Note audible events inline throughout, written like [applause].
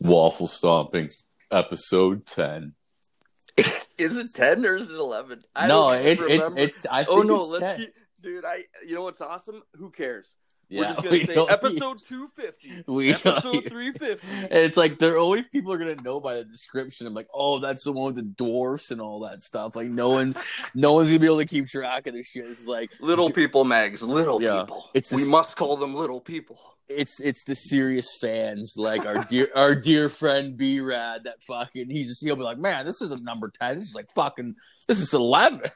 Waffle Stomping, episode 10. [laughs] Is it ten or is it eleven? I no, don't it, it's, it's, I oh, think oh no, it's let's 10. keep, dude. I, you know what's awesome? Who cares? Yeah, We're just gonna say episode two fifty, [laughs] we episode three fifty. [laughs] And it's like they're only people are gonna know by the description. I'm like, oh, that's the one with the dwarfs and all that stuff. Like no one's no one's gonna be able to keep track of this shit. It's like Little people, mags. Little Yeah. people. It's we just- must call them little people. it's it's the serious fans, like our dear [laughs] our dear friend B Rad that fucking he's just he'll be like, Man, this isn't number ten, this is like fucking this is eleven.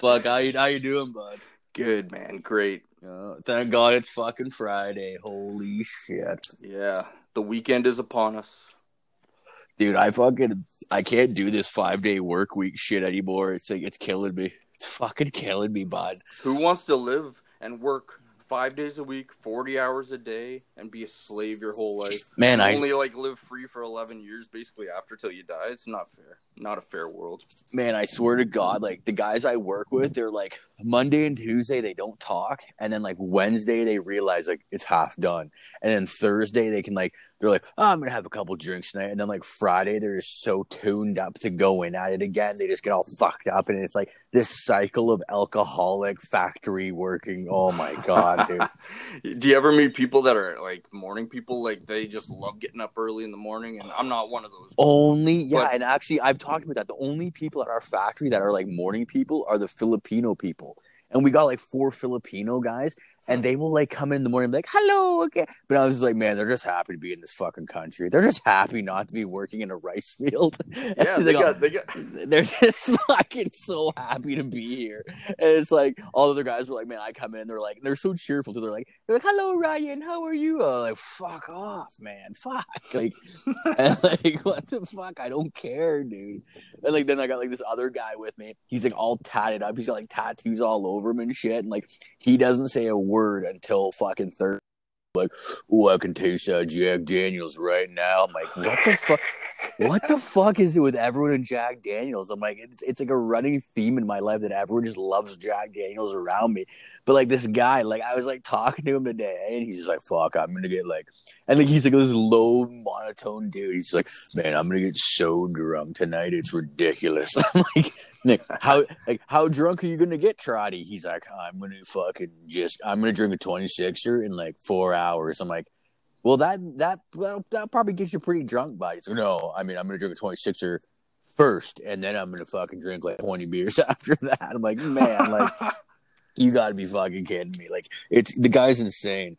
Fuck, how you how you doing, bud? Good man, great. Uh, thank God it's fucking Friday. Holy shit. Yeah, the weekend is upon us. Dude, I fucking I can't do this five day work week shit anymore. It's like it's killing me. It's fucking killing me, bud. Who wants to live and work five days a week, forty hours a day, and be a slave your whole life? Man, I only like live free for eleven years, basically after till you die. It's not fair. Not a fair world. man, I swear to God, like the guys I work with, they're like Monday and Tuesday they don't talk, and then like Wednesday they realize like it's half done, and then Thursday they can like they're like, oh, I'm gonna have a couple drinks tonight, and then like Friday they're just so tuned up to go in at it again, they just get all fucked up, and it's like this cycle of alcoholic factory working. Oh my God, dude. [laughs] Do you ever meet people that are like morning people? Like they just love getting up early in the morning, and I'm not one of those. Only yeah, But- and actually I've talked about that. The only people at our factory that are like morning people are the Filipino people. And we got like four Filipino guys and they will like come in the morning and be like, Hello, okay. But I was like, man, they're just happy to be in this fucking country. They're just happy not to be working in a rice [laughs] field. Yeah, they go- got they got. they're just [laughs] fucking so happy to be here. And it's like all the other guys were like, man, I come in, they're like, they're so cheerful too. They're like, they're like, hello Ryan, how are you? I'm like, fuck off, man, fuck. [laughs] Like, like, what the fuck? I don't care, dude. And like, then I got like this other guy with me. He's like all tatted up. He's got like tattoos all over him and shit. And like, he doesn't say a word until fucking third. Like, I can taste uh, Jack Daniels right now. I'm like, what the fuck? What the fuck is it with everyone and Jack Daniels? I'm like, it's it's like a running theme in my life that everyone just loves Jack Daniels around me. But like this guy, like I was like talking to him today, and he's just like, "Fuck, I'm gonna get like," and like he's like this low monotone dude. He's like, "Man, I'm gonna get so drunk tonight, it's ridiculous." [laughs] I'm like, Nick, how like how drunk are you gonna get, Trotty? He's like, "I'm gonna fucking just, I'm gonna drink a 26er in like four hours." I'm like. Well, that that that, that probably gets you pretty drunk, buddy. So no, I mean I'm gonna drink a 26er first, and then I'm gonna fucking drink like 20 beers [laughs] after that. I'm like, man, like [laughs] you gotta be fucking kidding me. Like it's the guy's insane.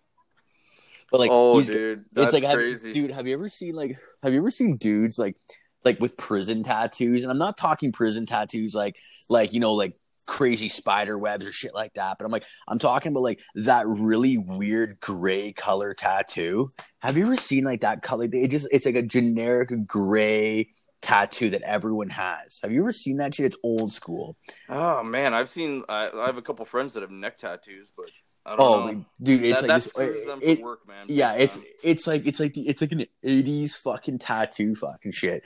But like, oh, he's, dude, that's it's like, have- crazy. dude, have you ever seen like, have you ever seen dudes like, like with prison tattoos? And I'm not talking prison tattoos like, like you know, like crazy spider webs or shit like that. But I'm like, I'm talking about like that really weird gray color tattoo. Have you ever seen like that color? It just, it's like a generic gray tattoo that everyone has. Have you ever seen that shit? It's old school. Oh man, I've seen. I, I have a couple friends that have neck tattoos, but I don't Oh, know. dude, it's that, like this. Uh, them it- work, man. Yeah, it's um, it's like it's like the, it's like an eighties fucking tattoo fucking shit.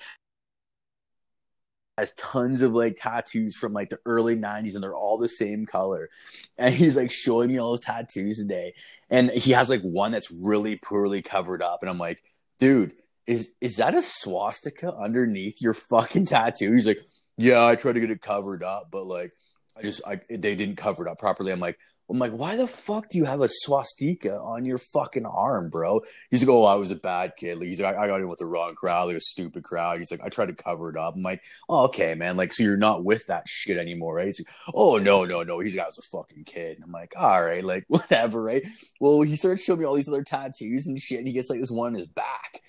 Has tons of like tattoos from like the early nineties and they're all the same color. And he's like showing me all his tattoos today. And he has like one that's really poorly covered up. And I'm like, dude, is is that a swastika underneath your fucking tattoo? He's like, Yeah, I tried to get it covered up, but like I just I they didn't cover it up properly. I'm like, I'm like, why the fuck do you have a swastika on your fucking arm, bro? He's like, oh, I was a bad kid. Like, he's like, I, I got in with the wrong crowd, like a stupid crowd. He's like, I tried to cover it up. I'm like, oh, okay, man. Like, so you're not with that shit anymore, right? He's like, oh, no, no, no. He's got was a fucking kid. And I'm like, all right, like, [laughs] whatever, right? Well, he starts showing me all these other tattoos and shit, and he gets like this one on his back.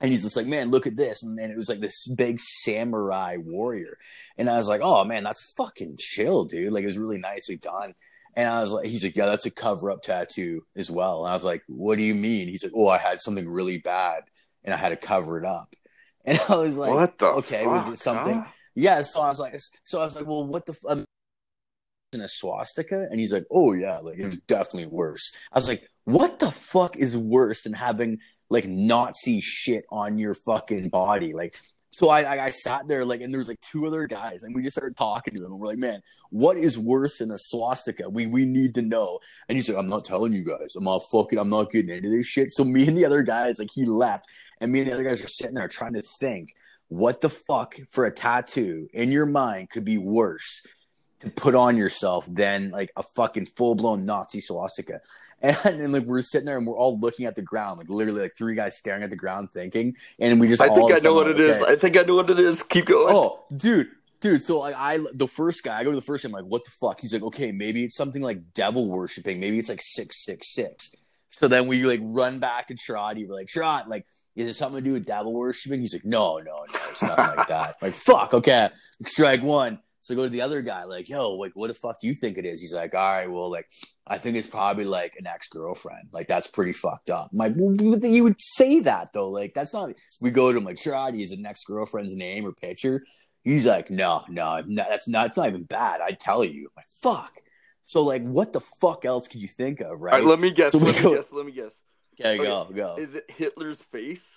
And he's just like, man, look at this. And then it was like this big samurai warrior. And I was like, oh, man, that's fucking chill, dude. Like, it was really nicely done. And I was like, he's like, yeah, that's a cover up tattoo as well. And I was like, what do you mean? He's like, oh, I had something really bad and I had to cover it up. [laughs] And I was like, what the? okay, was it something? huh? Yeah. So I was like, so I was like, well, what the, f- um, in a swastika? And he's like, oh yeah, like it was definitely worse. I was like, what the fuck is worse than having like Nazi shit on your fucking body? Like So I, I I sat there like, and there's like two other guys, and we just started talking to them, and we're like, man, what is worse than a swastika? We we need to know. And he's like, I'm not telling you guys. I'm not fucking. I'm not getting into this shit. So me and the other guys, like, he left, and me and the other guys are sitting there trying to think, what the fuck for a tattoo in your mind could be worse to put on yourself than like a fucking full blown Nazi swastika. [laughs] And, and like we're sitting there and we're all looking at the ground, like literally like three guys staring at the ground thinking, and we just I think I know what like, it is. okay. I think I know what it is. Keep going. Oh, dude, dude. So like I, the first guy, I go to the first guy. I'm like, what the fuck? He's like, okay, maybe it's something like devil worshipping. Maybe it's like six six six. So then we like run back to Trotty. We're like, Trot, like, is it something to do with devil worshipping? He's like, no, no, no, it's nothing like that. [laughs] Like, fuck, okay, strike one. So I go to the other guy, like, yo, like, what the fuck do you think it is? He's like, all right, well, like, I think it's probably like an ex girlfriend. Like, that's pretty fucked up. Like, well, you would say that though. Like, that's not. We go to him like, is an ex girlfriend's name or picture? He's like, no, no, no, that's not. It's not even bad. I tell you, I'm like, fuck. So like, what the fuck else could you think of, All right? right, let me guess. So let me go- guess. Let me guess. okay, okay, go, go. Is it Hitler's face?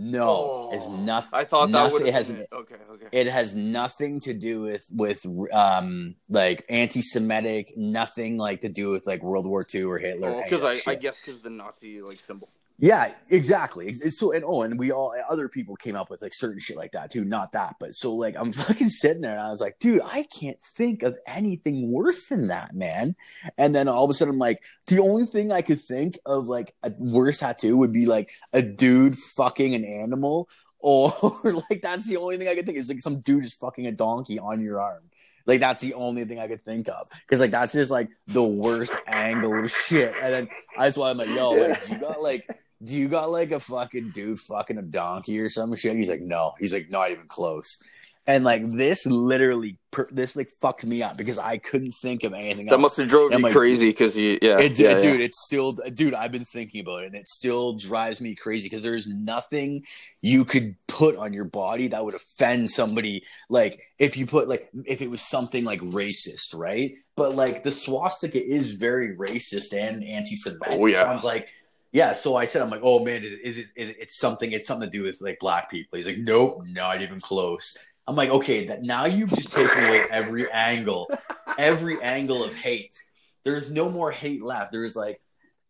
No, it's Oh, nothing. I thought that nothing- it has it. Okay, okay. it has nothing to do with with um like anti-Semitic, nothing like to do with like World War II or Hitler. Because that I, I guess because the Nazi like symbol. Yeah, exactly. So and oh, and we all other people came up with like certain shit like that too. Not that, but so like I'm [laughs] fucking sitting there and I was like, dude, I can't think of anything worse than that, man. And then all of a sudden, I'm like, the only thing I could think of like a worse tattoo would be like a dude fucking an animal, [laughs] or like that's the only thing I could think is like some dude is fucking a donkey on your arm. Like that's the only thing I could think of because like that's just like the worst angle of shit. And then that's why I'm like, yo, like, you got like, do you got like a fucking dude fucking a donkey or some shit? He's like, no. He's like, not even close. And like this literally, per- this like fucked me up because I couldn't think of anything That else. must have drove I'm you like, crazy because you, yeah, It, yeah, dude, yeah. it's still, dude. I've been thinking about it, and it still drives me crazy because there's nothing you could put on your body that would offend somebody. Like if you put, like, if it was something like racist, right? But like the swastika is very racist and anti-Semitic. Oh, yeah. So I was like, yeah. So I said, I'm like, oh man, is, is it? Is it it's something. It's something to do with like black people. He's like, nope, not even close. I'm like, okay, that now you've just taken away every angle, every angle of hate. There's no more hate left. There's like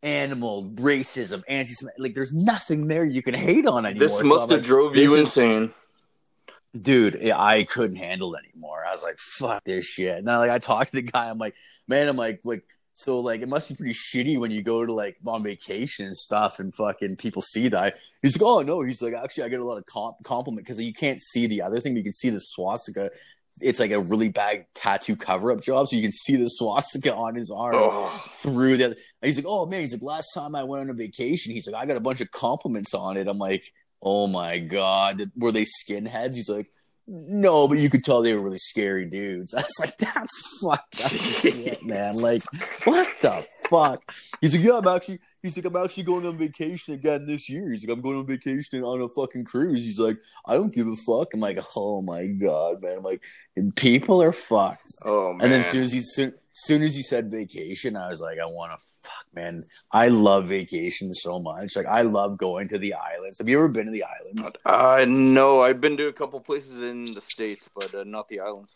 animal racism, anti like there's nothing there you can hate on anymore. This must have like, drove you is- insane. dude, I couldn't handle it anymore. I was like, fuck this shit. And I like I talked to the guy, I'm like, man, I'm like, like so like it must be pretty shitty when you go to like on vacation and stuff and fucking people see that. He's like, oh no, he's like, actually I get a lot of comp- compliment because you can't see the other thing, but you can see the swastika. It's like a really bad tattoo cover up job, so you can see the swastika on his arm Oh, through the. And he's like, "Oh man," he's like, "Last time I went on a vacation, he's like, I got a bunch of compliments on it." I'm like, "Oh my god, were they skinheads?" He's like, "No, but you could tell they were really scary dudes." [laughs] I was like, "That's fucked up shit, [laughs] man! Like, what the fuck?" He's like, "Yeah, I'm actually." He's like, "I'm actually going on vacation again this year." He's like, "I'm going on vacation on a fucking cruise." He's like, "I don't give a fuck." I'm like, "Oh my god, man!" I'm like, "People are fucked." oh man. And then as soon as he soon, soon as he said vacation, I was like, I want to fuck, man. I love vacation so much. Like I love going to the islands. Have you ever been to the islands? Uh, no, I've been to a couple places in the states, but uh, not the islands.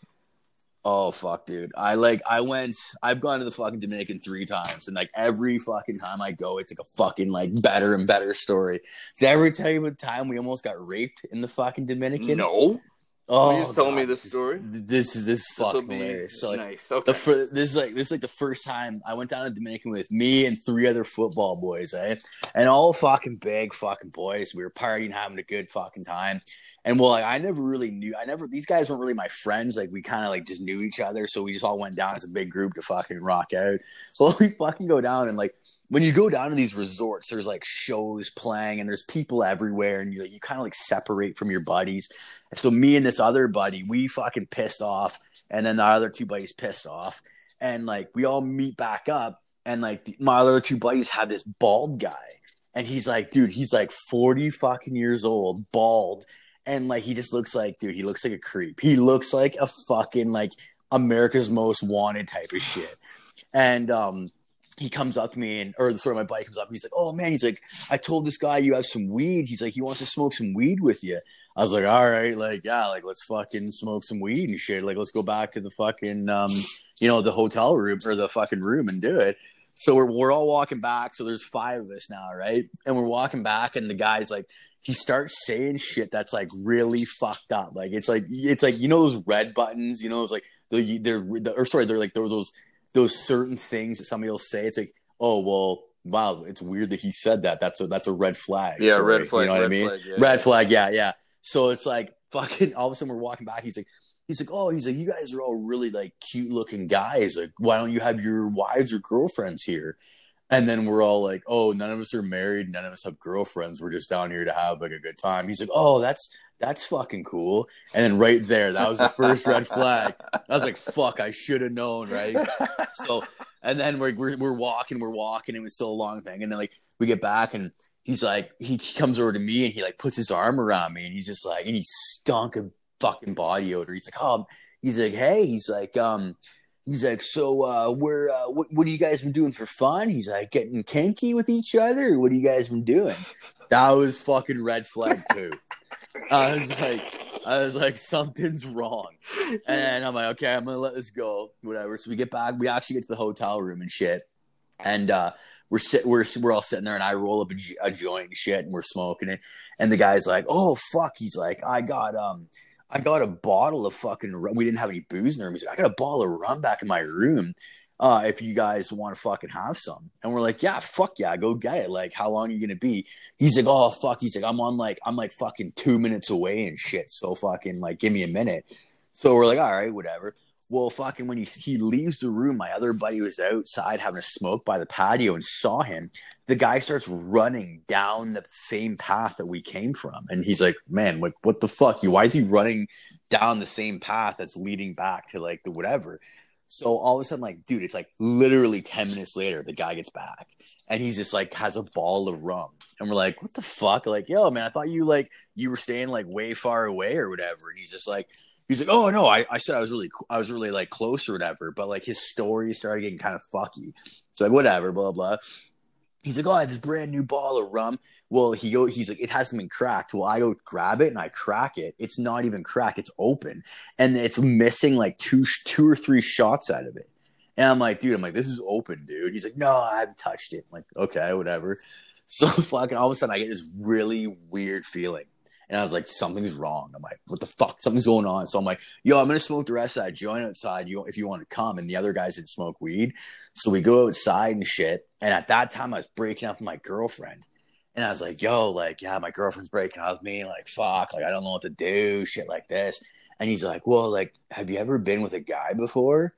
Oh fuck, dude. I like I went. I've gone to the fucking Dominican three times, and like every fucking time I go, it's like a fucking like better and better story. Did I ever tell you about the time we almost got raped in the fucking Dominican? No, Oh, Please tell me God, this story. This is this this fucking hilarious. So like, nice. Okay. the fir- this is like this is like the first time I went down to Dominican with me and three other football boys, eh? And all fucking big fucking boys. We were partying, having a good fucking time. And well, like I never really knew. I never. These guys weren't really my friends. Like we kind of like just knew each other, so we just all went down as a big group to fucking rock out. [laughs] So we fucking go down and like when you go down to these resorts, there's like shows playing and there's people everywhere, and you you kind of like separate from your buddies. And so me and this other buddy, we fucking pissed off, and then the other two buddies pissed off, and like we all meet back up, and like the, my other two buddies have this bald guy, and he's like, dude, he's like forty fucking years old, bald, and like he just looks like, dude, he looks like a creep. He looks like a fucking like America's Most Wanted type of shit, and um he comes up to me and or the sorry, my buddy comes up and he's like, Oh man, he's like, I told this guy you have some weed. He's like, he wants to smoke some weed with you. I was like, all right, like, yeah, like, let's fucking smoke some weed and shit. Like, let's go back to the fucking, um, you know, the hotel room or the fucking room and do it. So we're, we're all walking back. So there's five of us now, right? And we're walking back, and the guy's like, he starts saying shit that's like really fucked up. Like, it's like, it's like, you know, those red buttons, you know, it's like, they're, they're, or sorry, they're like, those, those, those certain things that somebody will say. It's like, oh, well, wow, it's weird that he said that. That's a, that's a red flag. Yeah, Sorry. red flag. You know what I mean? Flag, yeah, red flag yeah yeah so it's like [laughs] fucking all of a sudden we're walking back he's like he's like oh he's like you guys are all really like cute looking guys. Like why don't you have your wives or girlfriends here? And then we're all like oh none of us are married. None of us have girlfriends. We're just down here to have like a good time. He's like oh that's that's fucking cool. And then right there that was the first red flag. I was like fuck i should have known right? So and then we're, we're we're walking we're walking. It was so a long thing. And then like we get back and he's like he comes over to me and he like puts his arm around me and he's just like and he stunk of fucking body odor. He's like oh he's like hey he's like um he's like so uh we're uh what, what have you guys been doing for fun? He's like getting kinky with each other? What have you guys been doing? That was fucking red flag too. I was like i was like something's wrong. And i'm like okay i'm gonna let this go whatever. So we get back we actually get to the hotel room and shit. And uh we're sit we're we're all sitting there and I roll up a joint and shit and we're smoking it. And the guy's like oh fuck. He's like I got um I got a bottle of fucking rum. we didn't have any booze in the room. He's like I got a bottle of rum back in my room uh if you guys want to fucking have some. And we're like yeah fuck yeah go get it. Like how long are you gonna be? He's like oh fuck. He's like I'm on like I'm like fucking two minutes away and shit. So fucking like give me a minute. So we're like all right whatever well, fucking when he he leaves the room, my other buddy was outside having a smoke by the patio and saw him. The guy starts running down the same path that we came from, and he's like, "Man, like what the fuck? Why is he running down the same path that's leading back to like the whatever?" So all of a sudden, like, dude, it's like literally ten minutes later, the guy gets back, and he's just like has a ball of rum, and we're like, "What the fuck?" Like, yo, man, I thought you like you were staying like way far away or whatever, and he's just like he's like, oh no, I, I said I was really, I was really like close or whatever, but like his story started getting kind of fucky. So like whatever, blah blah. He's like, oh, I have this brand new ball of rum. Well, he go, he's like, it hasn't been cracked. Well, I go grab it and I crack it. It's not even cracked. It's open, and it's missing like two, two or three shots out of it. And I'm like, dude, I'm like, this is open, dude. He's like, no, I haven't touched it. I'm like, okay, whatever. [laughs] So fucking all of a sudden, I get this really weird feeling. And I was like, something's wrong. I'm like, what the fuck? Something's going on. So I'm like, yo, I'm gonna smoke the rest of that joint outside. You if you want to come. And the other guys didn't smoke weed. So we go outside and shit. And at that time I was breaking up with my girlfriend. And I was like, yo, like, yeah, my girlfriend's breaking up with me. Like, fuck, like I don't know what to do, shit like this. And he's like, well, like, have you ever been with a guy before?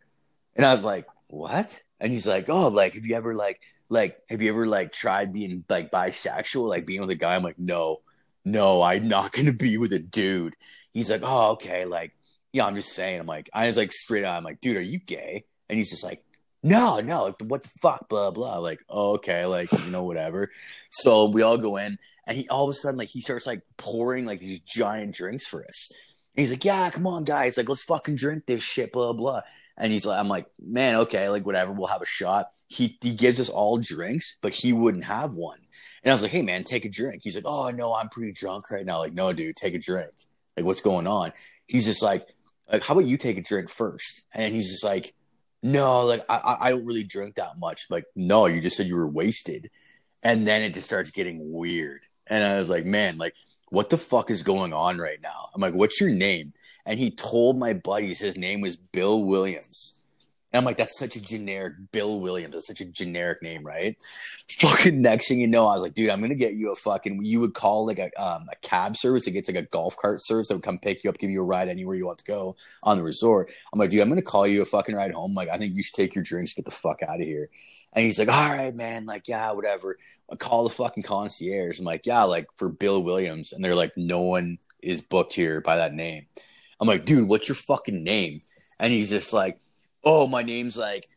And I was like, what? And he's like, oh, like, have you ever like like have you ever like tried being like bisexual, like being with a guy? I'm like, no no, I'm not gonna be with a dude. He's like, oh, okay, like, yeah, I'm just saying. I'm like, I was like straight on. I'm like, dude, are you gay? And he's just like, no, no, like, what the fuck, blah blah. Like, oh, okay, like, you know, whatever. So we all go in, and he all of a sudden like he starts like pouring like these giant drinks for us. And he's like, yeah, come on, guys, like, let's fucking drink this shit, blah blah. And he's like, I'm like, man, okay, like whatever, we'll have a shot. He he gives us all drinks, but he wouldn't have one. And I was like, hey man, take a drink. He's like, oh no, I'm pretty drunk right now. Like, no, dude, take a drink. Like, what's going on? He's just like, like, how about you take a drink first? And he's just like, no, like I I don't really drink that much. Like, no, you just said you were wasted. And then it just starts getting weird. And I was like, man, like, what the fuck is going on right now? I'm like, what's your name? And he told my buddies his name was Bill Williams. And I'm like, that's such a generic Bill Williams. That's such a generic name, right? Fucking next thing you know, I was like, dude, I'm gonna get you a fucking. You would call like a um, a cab service. It gets like a golf cart service that would come pick you up, give you a ride anywhere you want to go on the resort. I'm like, dude, I'm gonna call you a fucking ride home. Like, I think you should take your drinks, get the fuck out of here. And he's like, all right, man. Like, yeah, whatever. I call the fucking concierge. I'm like, yeah, like for Bill Williams. And they're like, no one is booked here by that name. I'm like, dude, what's your fucking name? And he's just like, oh, my name's like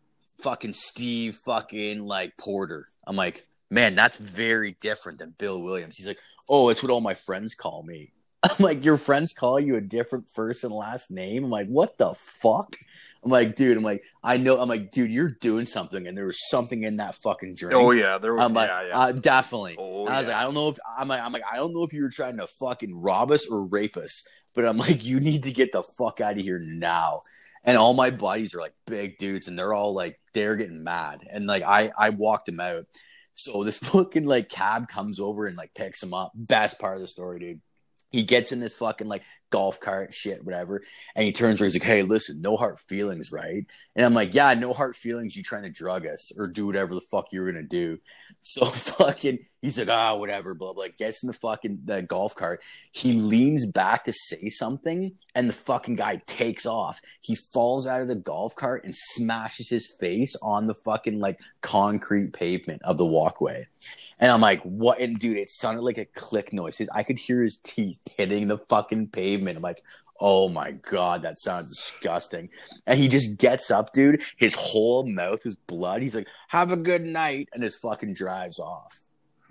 fucking Steve fucking like Porter. I'm like, man, that's very different than Bill Williams. He's like, oh, it's what all my friends call me. I'm like, your friends call you a different first and last name? I'm like, what the fuck? I'm like, dude, I'm like, I know, I'm like, dude, you're doing something, and there was something in that fucking drink. Oh yeah, there was. I'm like, yeah, yeah. Uh, definitely. oh, I was yeah. like, I don't know if I'm like, I'm like, I don't know if you were trying to fucking rob us or rape us, but I'm like, you need to get the fuck out of here now. And all my buddies are like big dudes, and they're all like, they're getting mad, and like, I I walked them out. So [laughs] this fucking like cab comes over and like picks him up. Best part of the story, dude. He gets in this fucking like golf cart shit, whatever, and he turns around. He's like, "Hey, listen, no hard feelings, right?" And I'm like, "Yeah, no hard feelings. You trying to drug us or do whatever the fuck you were gonna do?" [laughs] So fucking, he's like, "Ah, whatever." Blah blah. Gets in the fucking the golf cart. He leans back to say something, and the fucking guy takes off. He falls out of the golf cart and smashes his face on the fucking like concrete pavement of the walkway. And I'm like, what? And dude, it sounded like a click noise. I could hear his teeth hitting the fucking pavement. I'm like, oh my God, that sounds disgusting. And he just gets up, dude. His whole mouth is blood. He's like, have a good night. And his fucking drives off.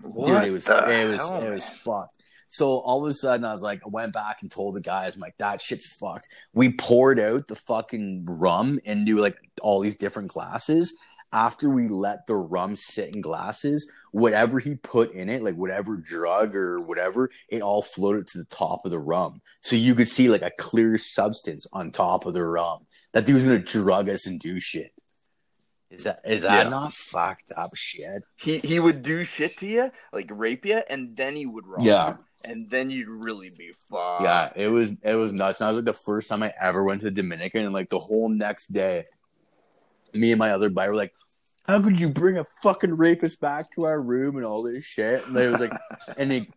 What dude, it was, it was, hell, it was fucked. So all of a sudden, I was like, I went back and told the guys, I'm like, that shit's fucked. We poured out the fucking rum into like all these different glasses. After we let the rum sit in glasses, whatever he put in it, like whatever drug or whatever, it all floated to the top of the rum. So you could see like a clear substance on top of the rum. That dude was gonna drug us and do shit. Is that is that Yeah. not fucked up shit? He he would do shit to you, like rape you, and then he would rob Yeah. you, and then you'd really be fucked. Yeah, it was it was nuts. And that was like the first time I ever went to the Dominican, and like the whole next day, me and my other buddy were like, "How could you bring a fucking rapist back to our room and all this shit?" And it was like, [laughs] and it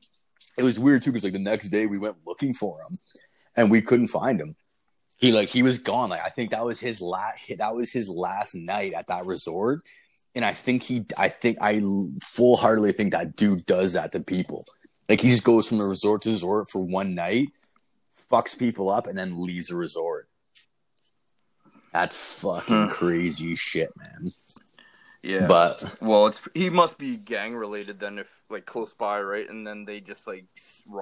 it was weird too because like the next day we went looking for him, and we couldn't find him. He like he was gone. Like I think that was his last that was his last night at that resort. And I think he, I think, I full heartedly think that dude does that to people. Like he just goes from the resort to resort for one night, fucks people up, and then leaves the resort. That's fucking Hmm. crazy shit, man. Yeah. But well, it's he must be gang related then, if like close by, right? And then they just like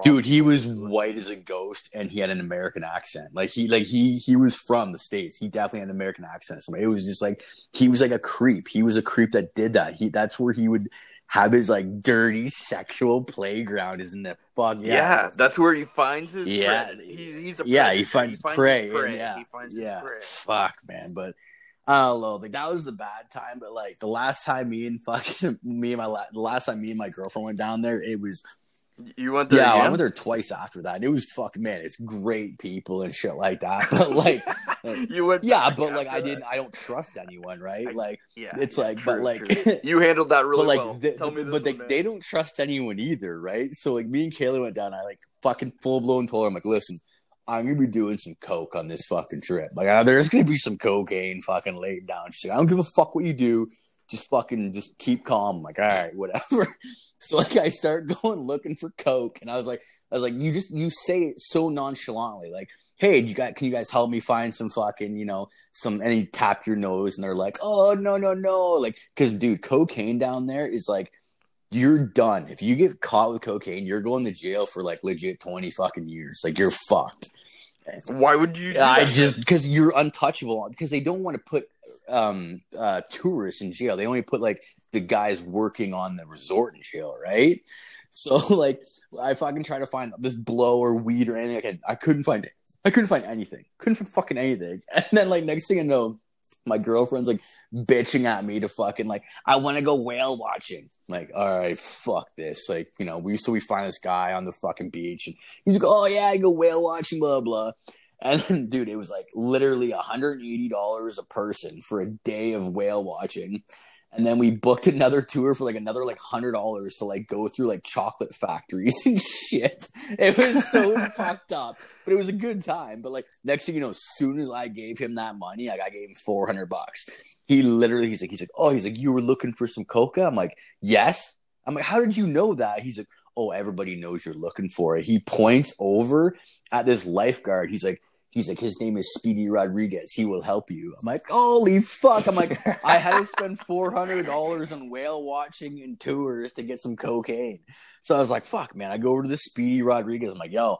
dude, he was white as a ghost, and he had an American accent. Like he, like he, he was from the states. He definitely had an American accent. So it was just like he was like a creep. He was a creep that did that. He, that's where he would have his like dirty sexual playground. Is in the fuck Yeah. yeah. that's where he finds his Yeah. prey. He's, he's a yeah, he predator. finds, prey. prey. yeah, He finds yeah. his prey. Fuck, man. But I don't know. Like that was the bad time. But like the last time me and fucking [laughs] me and my la- the last time me and my girlfriend went down there, it was You went there yeah. I went there twice after that. And it was fucking man. It's great people and shit like that. [laughs] But like. [laughs] you went yeah, but like I didn't. I don't trust anyone, right? Like Yeah, it's yeah, like, true, but like, you handled that really but like, well. they, Tell me but they, man. they don't trust anyone either, right? So like, me and Kayla went down. I like fucking full blown told her, I'm like, listen, I'm gonna be doing some coke on this fucking trip. Like, uh, there's gonna be some cocaine fucking laid down. She's like, I don't give a fuck what you do. Just fucking, just keep calm. I'm like, all right, whatever. [laughs] So like, I start [laughs] going looking for coke, and I was like, I was like, you just you say it so nonchalantly, like. Hey, you got? Can you guys help me find some fucking, you know, some? And you tap your nose, and they're like, "Oh no, no, no!" Like, because dude, cocaine down there is like, you're done. If you get caught with cocaine, you're going to jail for like legit twenty fucking years. Like, you're fucked. Why would you? Do I just because you're untouchable because they don't want to put um uh tourists in jail. They only put like the guys working on the resort in jail, right? [laughs] So like I fucking try to find this blow or weed or anything. I, I couldn't find it. I couldn't find anything. Couldn't find fucking anything. [laughs] And then like next thing I know, my girlfriend's like bitching at me to fucking like I want to go whale watching. Like, all right, fuck this. Like, you know, we so we find this guy on the fucking beach and he's like, oh yeah, I go whale watching, blah blah. And [laughs] then, dude, it was like literally $180 a person for a day of whale watching. And then we booked another tour for like another like hundred dollars to like go through like chocolate factories [laughs] and shit. It was so [laughs] fucked up, but it was a good time. But like next thing you know, as soon as I gave him that money, like I gave him four hundred bucks. He literally, he's like, he's like, oh, he's like, you were looking for some coca. I'm like, yes. I'm like, how did you know that? He's like, oh, everybody knows you're looking for it. He points over at this lifeguard. He's like, he's like, his name is Speedy Rodriguez. He will help you. I'm like, holy fuck. I'm like, I had to spend $400 on whale watching and tours to get some cocaine. So I was like, fuck, man. I go over to the Speedy Rodriguez. I'm like, yo,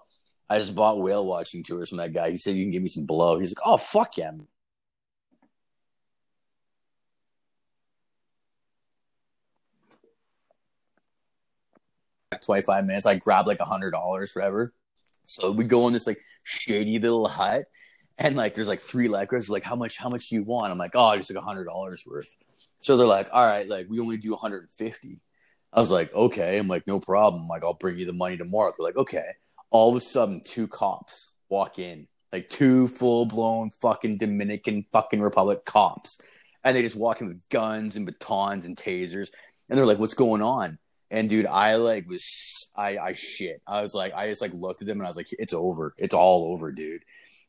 I just bought whale watching tours from that guy. He said, you can give me some blow. He's like, oh, fuck yeah. Twenty five minutes, I grabbed like a hundred dollars forever. So we go on this like shady little hut, and like there's like three Legos. Like, how much? How much do you want? I'm like, oh, just like a hundred dollars worth. So they're like, all right, like we only do 150. I was like, okay. I'm like, no problem. Like, I'll bring you the money tomorrow. They're like, okay. All of a sudden, two cops walk in, like two full blown fucking Dominican fucking Republic cops, and they just walk in with guns and batons and tasers, and they're like, what's going on? And dude, I like was I I shit. I was like, I just like looked at them and I was like, it's over. It's all over, dude.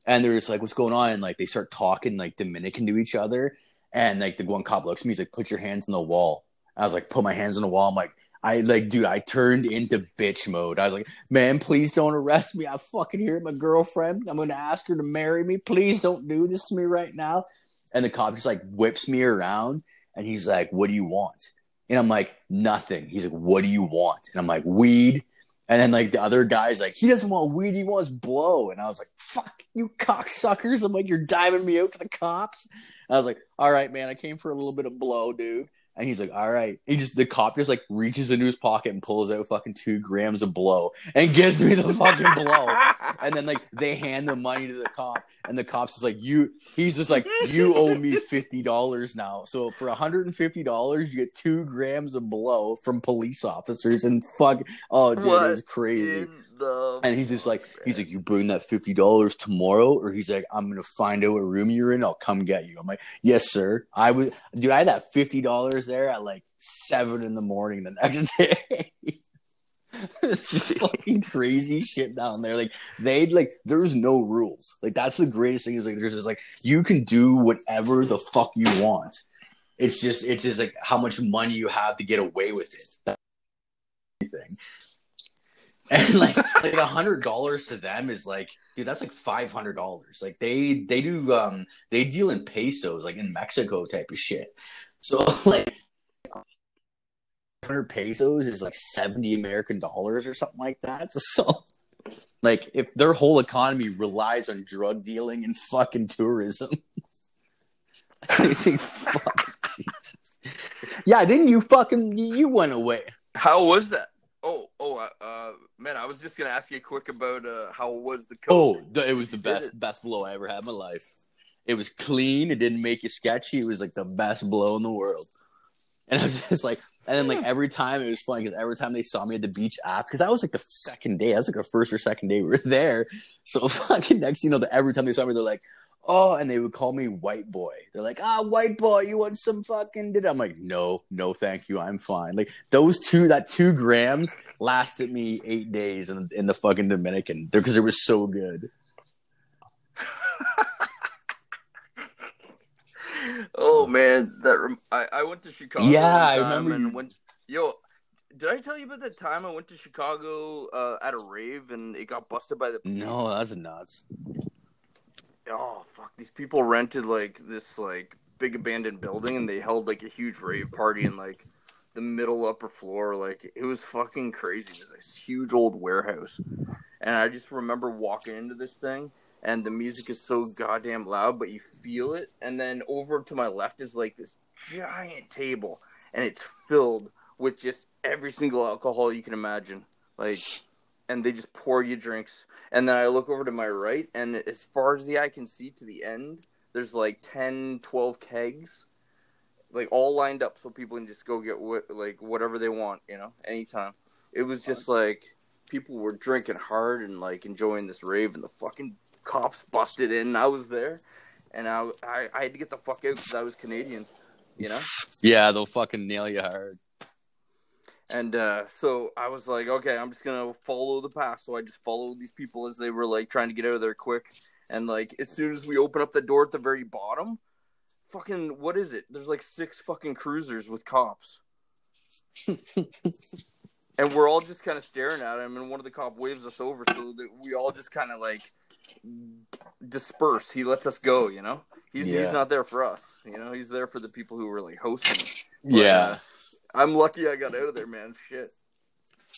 And they're just like, what's going on? And like they start talking like Dominican to each other. And like the one cop looks at me, he's like, put your hands on the wall. I was like, put my hands on the wall. I'm like, I like, dude, I turned into bitch mode. I was like, man, please don't arrest me. I fucking hear my girlfriend. I'm gonna ask her to marry me. Please don't do this to me right now. And the cop just like whips me around and he's like, What do you want? And I'm like, nothing. He's like, what do you want? And I'm like, weed. And then like the other guy's like, he doesn't want weed, he wants blow. And I was like, fuck you cocksuckers. I'm like, you're diving me out to the cops. I was like, all right, man, I came for a little bit of blow, dude. And he's like, all right. He just the cop just like reaches into his pocket and pulls out fucking two grams of blow and [laughs] gives me the fucking blow. And then like they hand the money to the cop, and the cop's just like, you he's just like, you owe me fifty dollars now. So for $150, you get two grams of blow from police officers and fuck oh dude, What it was crazy. The And he's just like, fuck, he's like, you bring that fifty dollars tomorrow, or he's like, I'm gonna find out what room you're in. I'll come get you. I'm like, yes, sir. I was, dude. I had that fifty dollars there at like seven in the morning the next [laughs] day. it's [laughs] fucking crazy shit down there. Like they'd like, there's no rules. Like that's the greatest thing is like, there's just like, you can do whatever the fuck you want. It's just, it's just like how much money you have to get away with it. That's the thing and [laughs] like like a hundred dollars to them is like dude that's like five hundred dollars. Like they they do um they deal in pesos like in mexico type of shit. So [laughs] like 100 pesos is like 70 american dollars or something like that. [laughs] So like if their whole economy relies on drug dealing and fucking tourism. I think, fuck, Jesus. yeah didn't you fucking you went away. How was that? Oh, oh, uh, uh, man, I was just gonna ask you quick about uh, how was the coke? Oh, it was the best best blow I ever had in my life. It was clean. It didn't make you sketchy. It was like the best blow in the world. And I was [laughs] just like, and then like every time it was funny because every time they saw me at the beach after, because that was like the second day. That was like our first or second day we were [laughs] there. So [laughs] fucking next, you know, that every time they saw me, they're like, oh, and they would call me white boy. They're like, ah, white boy, you want some fucking? Did I'm like, no, no, thank you, I'm fine. Like those two, that two grams lasted me eight days in, in the fucking Dominican because it was so good. [laughs] Oh man, that rem- I I went to Chicago. Yeah, I remember And you- went, yo, did I tell you about that time I went to Chicago uh, at a rave and it got busted by the No, that's nuts. Oh fuck these people rented like this like big abandoned building and they held like a huge rave party in like the middle upper floor. Like it was fucking crazy. It was this huge old warehouse. And i just remember walking into this thing and the music is so goddamn loud but you feel it. And then over to my left is like this giant table and it's filled with just every single alcohol you can imagine. Like and they just pour you drinks and then I look over to my right, and as far as the eye can see to the end, there's like 10, 12 kegs, like all lined up so people can just go get wh- like whatever they want, you know, anytime. It was just like people were drinking hard and like enjoying this rave, and the fucking cops busted in. And I was there, and I, I, I had to get the fuck out because I was Canadian, you know. Yeah, they'll fucking nail you hard. And uh, so I was like, okay, I'm just gonna follow the path. So I just followed these people as they were like trying to get out of there quick. And like as soon as we open up the door at the very bottom, fucking what is it? There's like six fucking cruisers with cops. [laughs] and we're all just kind of staring at him, and one of the cop waves us over, so that we all just kind of like disperse. He lets us go, you know. He's Yeah. he's not there for us, you know. He's there for the people who were like hosting. Yeah. I'm lucky I got out of there, man. Shit.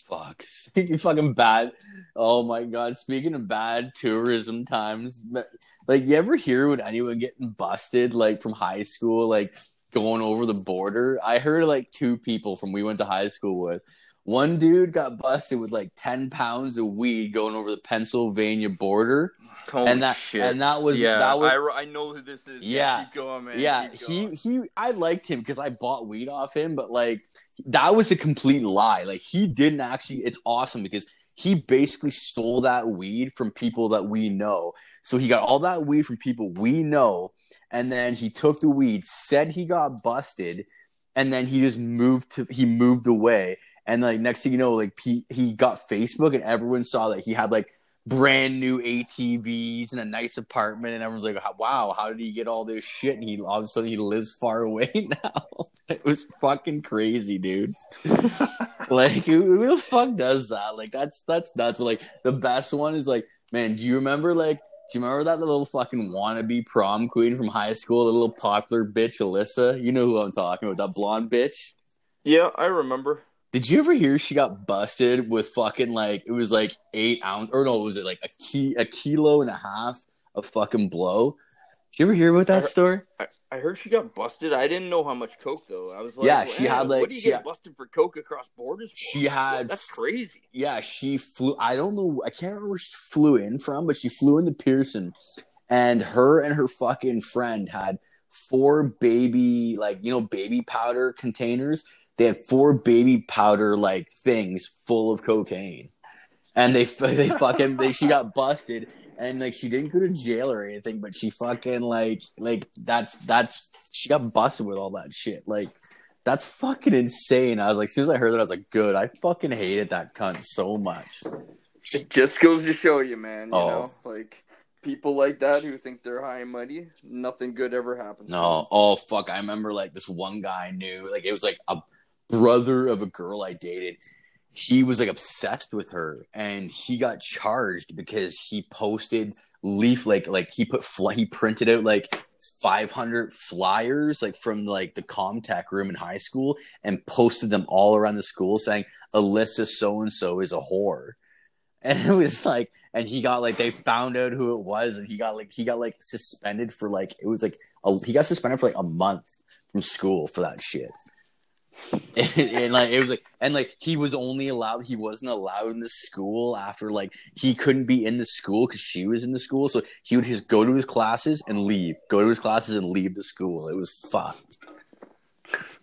Fuck. Speaking fucking bad. Oh my god. Speaking of bad tourism times, like you ever hear when anyone getting busted like from high school, like going over the border. I heard like two people from we went to high school with. One dude got busted with like ten pounds of weed going over the Pennsylvania border, Holy and that shit. and that was yeah, that was I, I know who this is. Yeah. Going, man. yeah he he I liked him because I bought weed off him, but like that was a complete lie. Like he didn't actually. It's awesome because he basically stole that weed from people that we know. So he got all that weed from people we know, and then he took the weed, said he got busted, and then he just moved to he moved away. And like next thing you know, like he he got Facebook, and everyone saw that he had like brand new ATVs and a nice apartment, and everyone's like, "Wow, how did he get all this shit?" And he all of a sudden he lives far [laughs] away now. it was fucking crazy, dude. [laughs] like, who, who the fuck does that? Like, that's that's nuts. But like, the best one is like, man, do you remember like? Do you remember that little fucking wannabe prom queen from high school, the little popular bitch Alyssa? You know who I'm talking about, that blonde bitch. Yeah, I remember. Did you ever hear she got busted with fucking like it was like eight ounce or no, was it like a key a kilo and a half of fucking blow? Did you ever hear about that I- story? I, I heard she got busted. I didn't know how much coke though. I was like, Yeah, she "Man, had, like- What do you she get had- busted for coke across borders? For? She had That's crazy. Yeah, she flew. I don't know. I can't remember where she flew in from, but she flew into Pearson, and her and her fucking friend had four baby, like you know, baby powder containers. They had four baby powder like things full of cocaine, and they [laughs] they fucking they she got busted. And like she didn't go to jail or anything, but she fucking like like that's that's she got busted with all that shit. Like that's fucking insane. I was like, as soon as I heard that, I was like, good. I fucking hated that cunt so much. It just goes to show you, man. You Oh. know, like people like that who think they're high and mighty, nothing good ever happens. No, oh fuck. I remember like this one guy I knew, like it was like a brother of a girl I dated. He was like obsessed with her, and he got charged because he posted leaf like like he put fly, he printed out like 500 flyers like from like the Comtech room in high school and posted them all around the school saying Alyssa so and so is a whore. [laughs] And it was like and he got like they found out who it was and he got like he got like suspended for like it was like a, he got suspended for like a month from school for that shit. And, [laughs] and, like it was like and like he was only allowed he wasn't allowed in the school after like he couldn't be in the school because she was in the school. So he would just go to his classes and leave go to his classes and leave the school. It was fucked.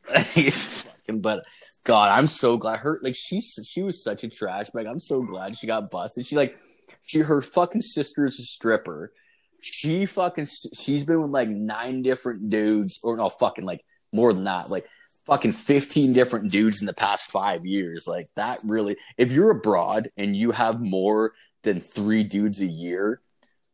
Fucking [laughs] but god i'm so glad her like she's she was such a trash bag. I'm so glad she got busted. She like she her fucking sister is a stripper. She fucking she's been with like nine different dudes or no fucking like more than that. Like fucking 15 different dudes in the past five years. Like that really, if you're abroad and you have more than three dudes a year,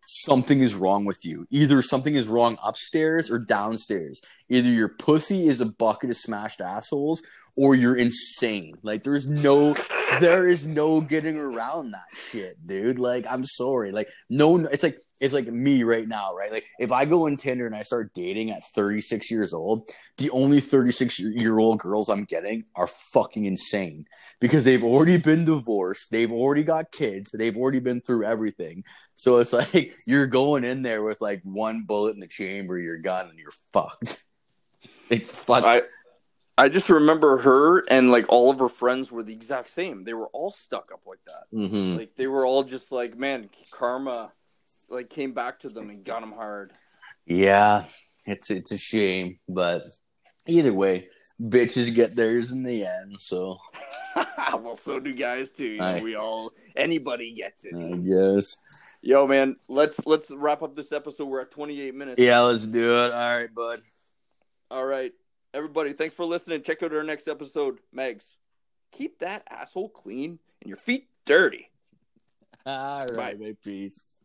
something is wrong with you. Either something is wrong upstairs or downstairs. Either your pussy is a bucket of smashed assholes or you're insane. Like there's no there is no getting around that shit, dude. Like I'm sorry. Like no it's like it's like me right now, right? Like if I go on Tinder and I start dating at 36 years old, the only 36 year old girls I'm getting are fucking insane because they've already been divorced, they've already got kids, they've already been through everything. So it's [laughs] like you're going in there with like one bullet in the chamber, your gun, and you're fucked. [laughs] It's fuck. I I just remember her and like all of her friends were the exact same. They were all stuck up like that. Mhm. Like they were all just like, man, karma like came back to them and got them hard. Yeah, it's it's a shame, but either way, bitches get theirs in the end. So [laughs] well, so do guys too. You know, Aye. we all anybody gets it. I guess. Yo, man, let's let's wrap up this episode. We're at 28 minutes. Yeah, let's do it. All right, bud. All right, everybody, thanks for listening. Check out our next episode, Megs. Keep that asshole clean and your feet dirty. [laughs] All right, Bye. my peace.